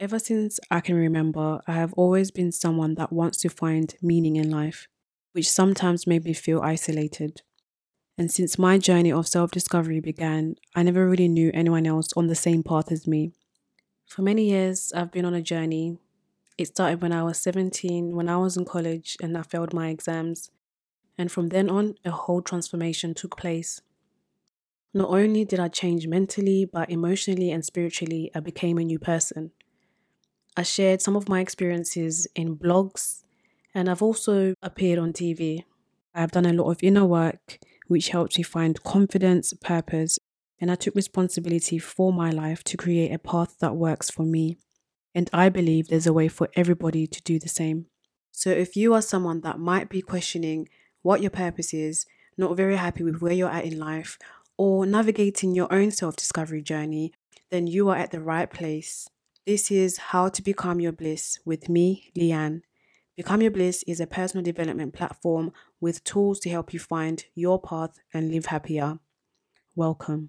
Ever since I can remember, I have always been someone that wants to find meaning in life, which sometimes made me feel isolated. And since my journey of self discovery began, I never really knew anyone else on the same path as me. For many years, I've been on a journey. It started when I was 17, when I was in college and I failed my exams. And from then on, a whole transformation took place. Not only did I change mentally, but emotionally and spiritually, I became a new person. I shared some of my experiences in blogs, and I've also appeared on TV. I've done a lot of inner work, which helped me find confidence, purpose, and I took responsibility for my life to create a path that works for me. And I believe there's a way for everybody to do the same. So if you are someone that might be questioning what your purpose is, not very happy with where you're at in life, or navigating your own self discovery journey, then you are at the right place. This is How to Become Your Bliss with me, Leanne. Become Your Bliss is a personal development platform with tools to help you find your path and live happier. Welcome.